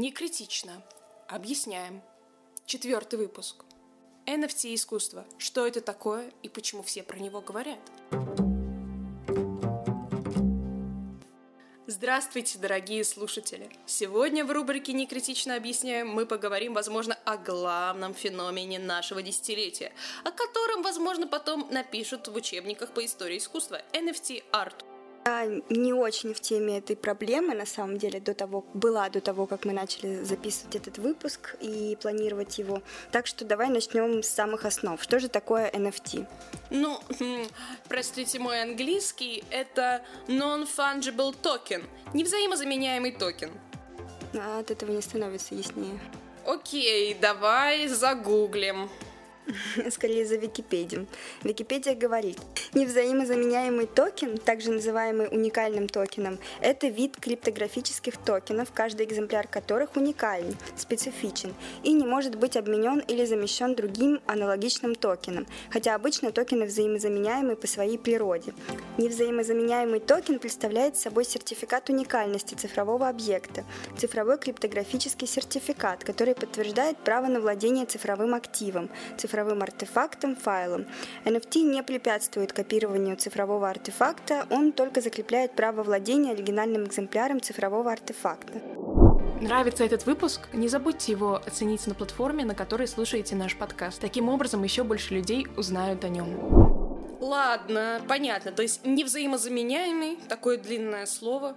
Не критично. Объясняем. Четвертый выпуск. NFT искусство. Что это такое и почему все про него говорят? Здравствуйте, дорогие слушатели! Сегодня в рубрике «Некритично объясняем» мы поговорим, возможно, о главном феномене нашего десятилетия, о котором, возможно, потом напишут в учебниках по истории искусства – NFT-арт. Я не очень в теме этой проблемы, на самом деле, до того, была до того, как мы начали записывать этот выпуск и планировать его. Так что давай начнем с самых основ. Что же такое NFT? Ну, хм, простите мой английский, это Non-Fungible Token, невзаимозаменяемый токен. А от этого не становится яснее. Окей, давай загуглим. скорее за Википедию. Википедия говорит, невзаимозаменяемый токен, также называемый уникальным токеном, это вид криптографических токенов, каждый экземпляр которых уникален, специфичен и не может быть обменен или замещен другим аналогичным токеном, хотя обычно токены взаимозаменяемы по своей природе. Невзаимозаменяемый токен представляет собой сертификат уникальности цифрового объекта, цифровой криптографический сертификат, который подтверждает право на владение цифровым активом, цифровым цифровым артефактом, файлом. NFT не препятствует копированию цифрового артефакта, он только закрепляет право владения оригинальным экземпляром цифрового артефакта. Нравится этот выпуск? Не забудьте его оценить на платформе, на которой слушаете наш подкаст. Таким образом, еще больше людей узнают о нем. Ладно, понятно. То есть невзаимозаменяемый, такое длинное слово,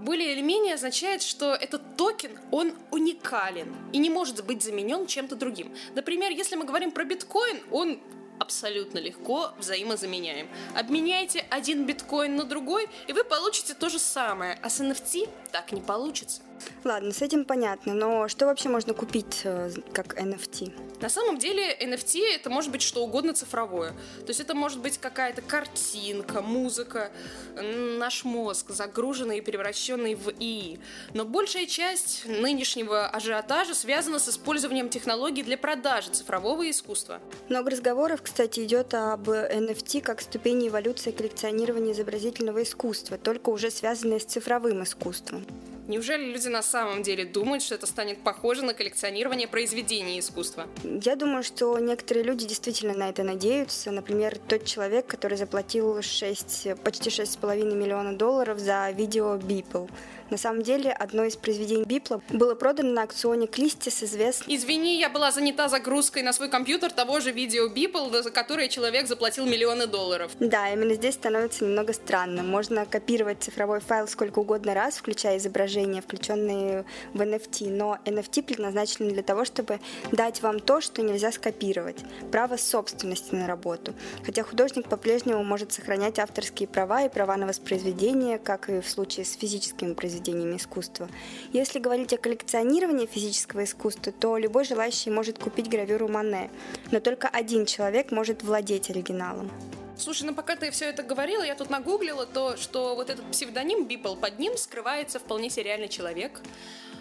более или менее означает, что этот токен, он уникален и не может быть заменен чем-то другим. Например, если мы говорим про биткоин, он абсолютно легко взаимозаменяем. Обменяйте один биткоин на другой, и вы получите то же самое, а с NFT так не получится. Ладно, с этим понятно, но что вообще можно купить э, как NFT? На самом деле NFT это может быть что угодно цифровое. То есть это может быть какая-то картинка, музыка, наш мозг, загруженный и превращенный в ИИ. Но большая часть нынешнего ажиотажа связана с использованием технологий для продажи цифрового искусства. Много разговоров, кстати, идет об NFT как ступени эволюции коллекционирования изобразительного искусства, только уже связанные с цифровым искусством. Неужели люди на самом деле думают, что это станет похоже на коллекционирование произведений искусства? Я думаю, что некоторые люди действительно на это надеются. Например, тот человек, который заплатил 6, почти 6,5 миллиона долларов за видео Beeple. На самом деле, одно из произведений Бипла было продано на аукционе Клисти с известным... Извини, я была занята загрузкой на свой компьютер того же видео Бипл, за которое человек заплатил миллионы долларов. Да, именно здесь становится немного странно. Можно копировать цифровой файл сколько угодно раз, включая изображения, включенные в NFT, но NFT предназначены для того, чтобы дать вам то, что нельзя скопировать. Право собственности на работу. Хотя художник по-прежнему может сохранять авторские права и права на воспроизведение, как и в случае с физическими произведениями искусства. Если говорить о коллекционировании физического искусства, то любой желающий может купить гравюру Мане, но только один человек может владеть оригиналом. Слушай, ну пока ты все это говорила, я тут нагуглила то, что вот этот псевдоним Бипл, под ним скрывается вполне себе реальный человек.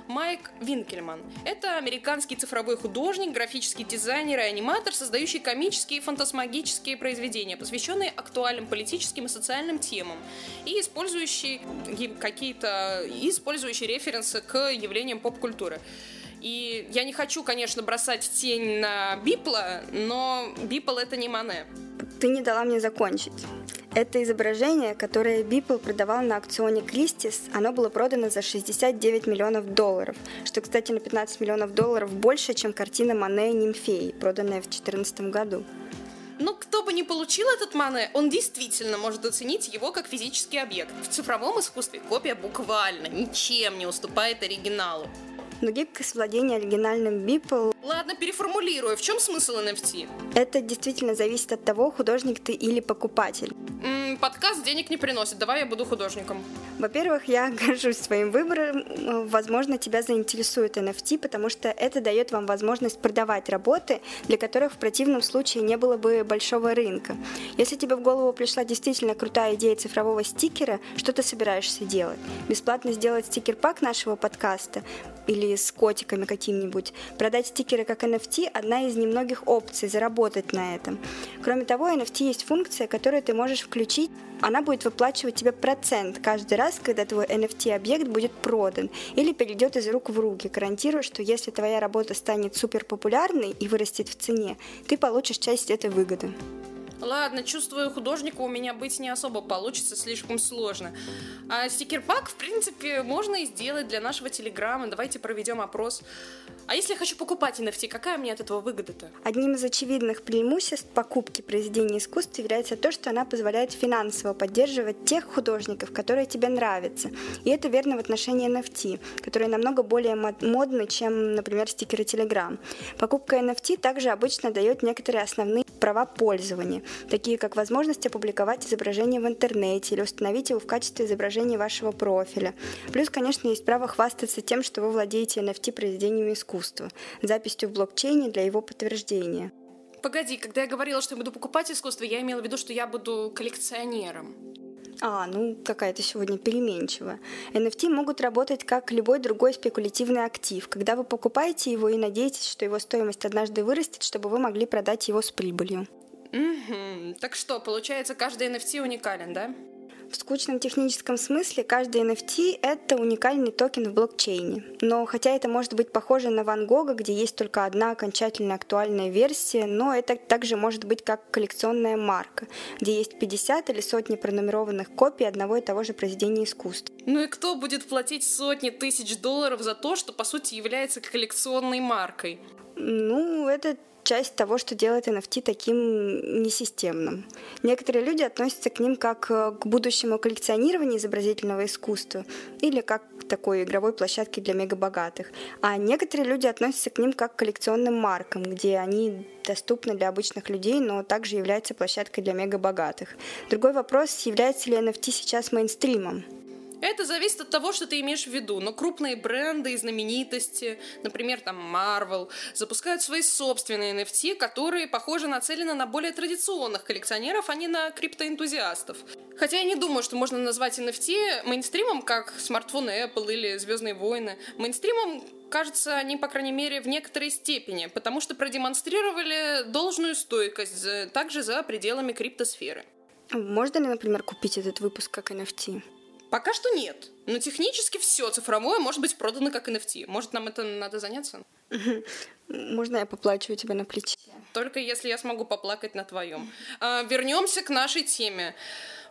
Майк Винкельман. Это американский цифровой художник, графический дизайнер и аниматор, создающий комические и фантасмагические произведения, посвященные актуальным политическим и социальным темам, и использующий какие-то использующий референсы к явлениям поп-культуры. И я не хочу, конечно, бросать тень на Бипла, но Бипл это не Мане. Ты не дала мне закончить. Это изображение, которое Бипл продавал на аукционе Кристис, оно было продано за 69 миллионов долларов, что, кстати, на 15 миллионов долларов больше, чем картина Мане «Нимфеи», проданная в 2014 году. Но кто бы ни получил этот Мане, он действительно может оценить его как физический объект. В цифровом искусстве копия буквально ничем не уступает оригиналу но гибкость владения оригинальным Beeple... Ладно, переформулирую. В чем смысл NFT? Это действительно зависит от того, художник ты или покупатель. М-м, подкаст денег не приносит. Давай я буду художником. Во-первых, я горжусь своим выбором. Возможно, тебя заинтересует NFT, потому что это дает вам возможность продавать работы, для которых в противном случае не было бы большого рынка. Если тебе в голову пришла действительно крутая идея цифрового стикера, что ты собираешься делать? Бесплатно сделать стикер-пак нашего подкаста или с котиками каким-нибудь, продать стикер стикеры как NFT – одна из немногих опций заработать на этом. Кроме того, NFT есть функция, которую ты можешь включить. Она будет выплачивать тебе процент каждый раз, когда твой NFT-объект будет продан или перейдет из рук в руки, гарантируя, что если твоя работа станет супер популярной и вырастет в цене, ты получишь часть этой выгоды. Ладно, чувствую, художника у меня быть не особо получится, слишком сложно. А стикер-пак, в принципе, можно и сделать для нашего телеграма. Давайте проведем опрос. А если я хочу покупать NFT, какая мне от этого выгода-то? Одним из очевидных преимуществ покупки произведения искусства является то, что она позволяет финансово поддерживать тех художников, которые тебе нравятся. И это верно в отношении NFT, которые намного более модны, чем, например, стикеры Telegram. Покупка NFT также обычно дает некоторые основные права пользования, такие как возможность опубликовать изображение в интернете или установить его в качестве изображения вашего профиля. Плюс, конечно, есть право хвастаться тем, что вы владеете NFT-произведениями искусства, записью в блокчейне для его подтверждения. Погоди, когда я говорила, что я буду покупать искусство, я имела в виду, что я буду коллекционером. А, ну какая-то сегодня переменчивая. NFT могут работать как любой другой спекулятивный актив, когда вы покупаете его и надеетесь, что его стоимость однажды вырастет, чтобы вы могли продать его с прибылью. Угу. Так что, получается, каждый NFT уникален, да? В скучном техническом смысле каждый NFT — это уникальный токен в блокчейне. Но хотя это может быть похоже на Ван Гога, где есть только одна окончательно актуальная версия, но это также может быть как коллекционная марка, где есть 50 или сотни пронумерованных копий одного и того же произведения искусства. Ну и кто будет платить сотни тысяч долларов за то, что по сути является коллекционной маркой? Ну, это часть того, что делает NFT таким несистемным. Некоторые люди относятся к ним как э, к будущему коллекционированию изобразительного искусства или как к такой игровой площадке для мегабогатых. А некоторые люди относятся к ним как к коллекционным маркам, где они доступны для обычных людей, но также являются площадкой для мегабогатых. Другой вопрос, является ли NFT сейчас мейнстримом? Это зависит от того, что ты имеешь в виду. Но крупные бренды и знаменитости, например, там Marvel, запускают свои собственные NFT, которые, похоже, нацелены на более традиционных коллекционеров, а не на криптоэнтузиастов. Хотя я не думаю, что можно назвать NFT мейнстримом, как смартфоны Apple или Звездные войны. Мейнстримом кажется, они, по крайней мере, в некоторой степени, потому что продемонстрировали должную стойкость также за пределами криптосферы. Можно ли, например, купить этот выпуск как NFT? Пока что нет. Но технически все цифровое может быть продано как NFT. Может, нам это надо заняться? Можно я поплачу у тебя на плече? Только если я смогу поплакать на твоем. А, вернемся к нашей теме.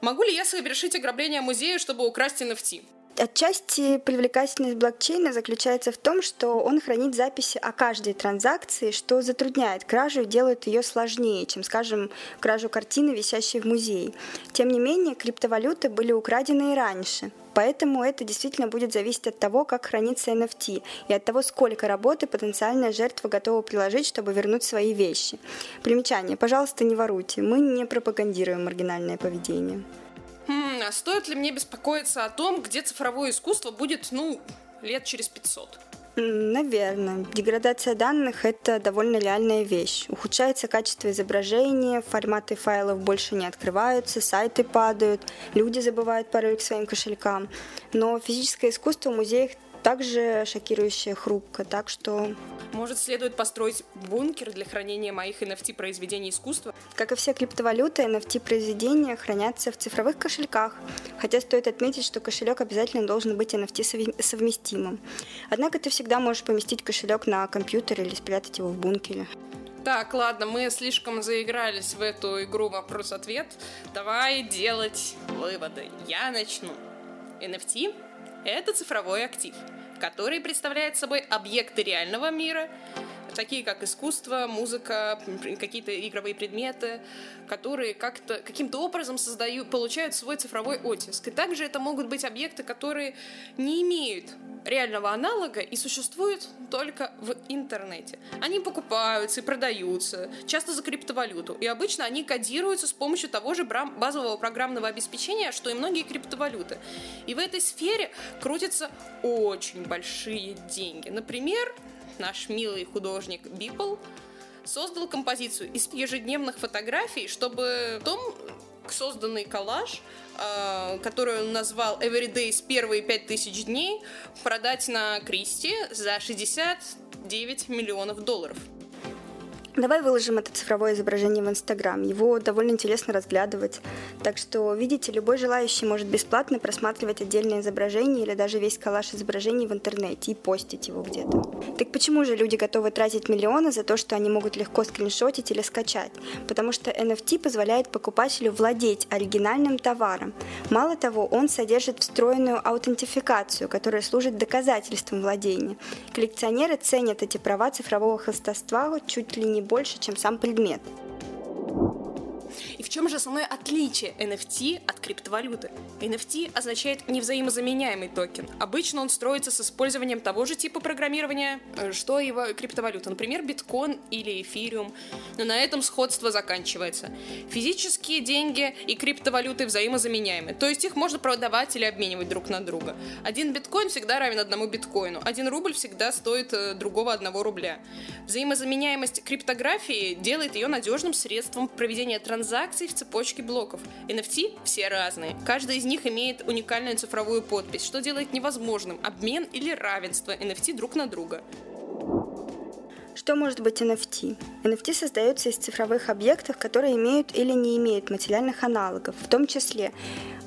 Могу ли я совершить ограбление музея, чтобы украсть NFT? Отчасти привлекательность блокчейна заключается в том, что он хранит записи о каждой транзакции, что затрудняет кражу и делает ее сложнее, чем, скажем, кражу картины, висящей в музее. Тем не менее, криптовалюты были украдены и раньше. Поэтому это действительно будет зависеть от того, как хранится NFT, и от того, сколько работы потенциальная жертва готова приложить, чтобы вернуть свои вещи. Примечание. Пожалуйста, не воруйте. Мы не пропагандируем маргинальное поведение. А стоит ли мне беспокоиться о том, где цифровое искусство будет, ну, лет через 500? Наверное. Деградация данных — это довольно реальная вещь. Ухудшается качество изображения, форматы файлов больше не открываются, сайты падают, люди забывают пароль к своим кошелькам. Но физическое искусство в музеях также шокирующая хрупко, так что... Может, следует построить бункер для хранения моих NFT-произведений искусства? Как и все криптовалюты, NFT-произведения хранятся в цифровых кошельках, хотя стоит отметить, что кошелек обязательно должен быть NFT-совместимым. Однако ты всегда можешь поместить кошелек на компьютер или спрятать его в бункере. Так, ладно, мы слишком заигрались в эту игру вопрос-ответ. Давай делать выводы. Я начну. NFT — это цифровой актив — который представляет собой объекты реального мира, такие как искусство, музыка, какие-то игровые предметы, которые как-то, каким-то образом создают, получают свой цифровой оттиск. И также это могут быть объекты, которые не имеют реального аналога и существуют только в интернете. Они покупаются и продаются, часто за криптовалюту. И обычно они кодируются с помощью того же базового программного обеспечения, что и многие криптовалюты. И в этой сфере крутятся очень большие деньги. Например, наш милый художник Бипл создал композицию из ежедневных фотографий, чтобы потом созданный коллаж, э, который он назвал Everyday с первые 5000 дней, продать на Кристи за 69 миллионов долларов. Давай выложим это цифровое изображение в Инстаграм. Его довольно интересно разглядывать. Так что, видите, любой желающий может бесплатно просматривать отдельное изображение или даже весь коллаж изображений в интернете и постить его где-то. Так почему же люди готовы тратить миллионы за то, что они могут легко скриншотить или скачать? Потому что NFT позволяет покупателю владеть оригинальным товаром. Мало того, он содержит встроенную аутентификацию, которая служит доказательством владения. Коллекционеры ценят эти права цифрового хостовства чуть ли не больше, чем сам предмет. В чем же основное отличие NFT от криптовалюты? NFT означает невзаимозаменяемый токен. Обычно он строится с использованием того же типа программирования, э, что и криптовалюта, например, биткоин или эфириум. Но на этом сходство заканчивается. Физические деньги и криптовалюты взаимозаменяемы, то есть их можно продавать или обменивать друг на друга. Один биткоин всегда равен одному биткоину, один рубль всегда стоит э, другого одного рубля. Взаимозаменяемость криптографии делает ее надежным средством проведения транзакций в цепочке блоков. NFT все разные. Каждый из них имеет уникальную цифровую подпись, что делает невозможным обмен или равенство NFT друг на друга. Что может быть NFT? NFT создается из цифровых объектов, которые имеют или не имеют материальных аналогов, в том числе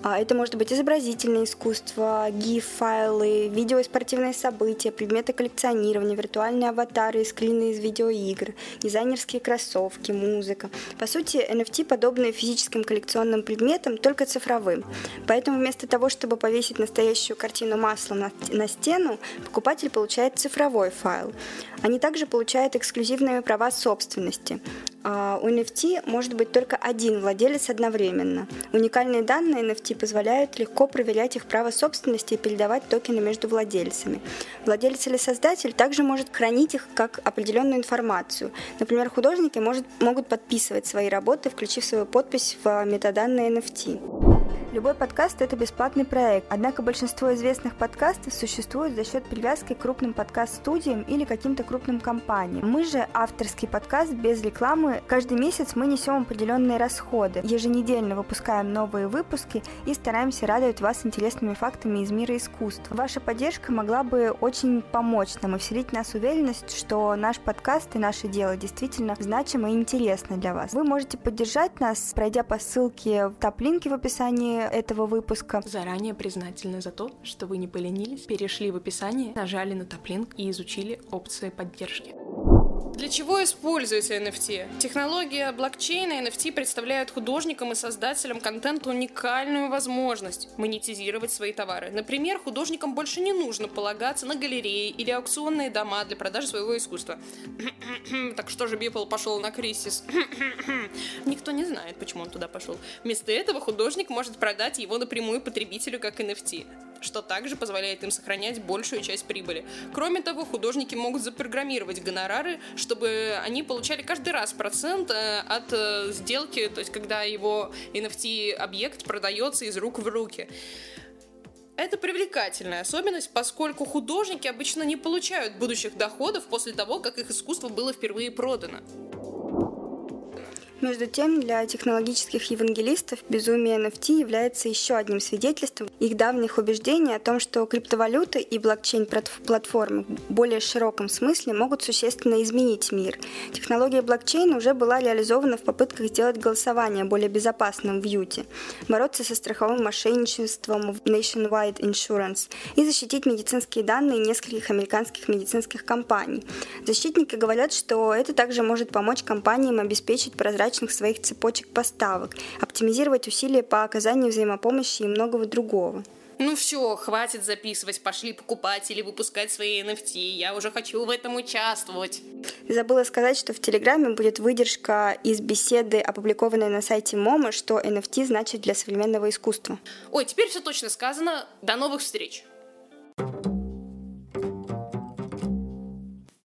а, это может быть изобразительное искусство, GIF-файлы, видео спортивные события, предметы коллекционирования, виртуальные аватары скрины из видеоигр, дизайнерские кроссовки, музыка. По сути, NFT подобны физическим коллекционным предметам, только цифровым. Поэтому вместо того, чтобы повесить настоящую картину маслом на, на стену, покупатель получает цифровой файл. Они также получают эксклюзивные права собственности. А, у NFT может быть только один владелец одновременно. Уникальные данные NFT позволяют легко проверять их право собственности и передавать токены между владельцами. Владелец или создатель также может хранить их как определенную информацию. Например, художники может, могут подписывать свои работы, включив свою подпись в метаданные NFT. Любой подкаст – это бесплатный проект, однако большинство известных подкастов существует за счет привязки к крупным подкаст-студиям или каким-то крупным компаниям. Мы же авторский подкаст без рекламы. Каждый месяц мы несем определенные расходы. Еженедельно выпускаем новые выпуски и стараемся радовать вас интересными фактами из мира искусства. Ваша поддержка могла бы очень помочь нам и вселить в нас уверенность, что наш подкаст и наше дело действительно значимо и интересно для вас. Вы можете поддержать нас, пройдя по ссылке в топ-линке в описании этого выпуска. Заранее признательны за то, что вы не поленились, перешли в описание, нажали на топлинк и изучили опции поддержки. Для чего используется NFT? Технология блокчейна и NFT представляют художникам и создателям контента уникальную возможность монетизировать свои товары. Например, художникам больше не нужно полагаться на галереи или аукционные дома для продажи своего искусства. так что же Бипл пошел на кризис? Никто не знает, почему он туда пошел. Вместо этого художник может продать его напрямую потребителю как NFT что также позволяет им сохранять большую часть прибыли. Кроме того, художники могут запрограммировать гонорары, чтобы они получали каждый раз процент э, от э, сделки, то есть когда его NFT-объект продается из рук в руки. Это привлекательная особенность, поскольку художники обычно не получают будущих доходов после того, как их искусство было впервые продано. Между тем, для технологических евангелистов безумие NFT является еще одним свидетельством их давних убеждений о том, что криптовалюты и блокчейн-платформы в более широком смысле могут существенно изменить мир. Технология блокчейна уже была реализована в попытках сделать голосование более безопасным в Юте, бороться со страховым мошенничеством в Nationwide Insurance и защитить медицинские данные нескольких американских медицинских компаний. Защитники говорят, что это также может помочь компаниям обеспечить прозрачность прозрачных своих цепочек поставок, оптимизировать усилия по оказанию взаимопомощи и многого другого. Ну все, хватит записывать, пошли покупать или выпускать свои NFT, я уже хочу в этом участвовать. Забыла сказать, что в Телеграме будет выдержка из беседы, опубликованной на сайте МОМА, что NFT значит для современного искусства. Ой, теперь все точно сказано. До новых встреч!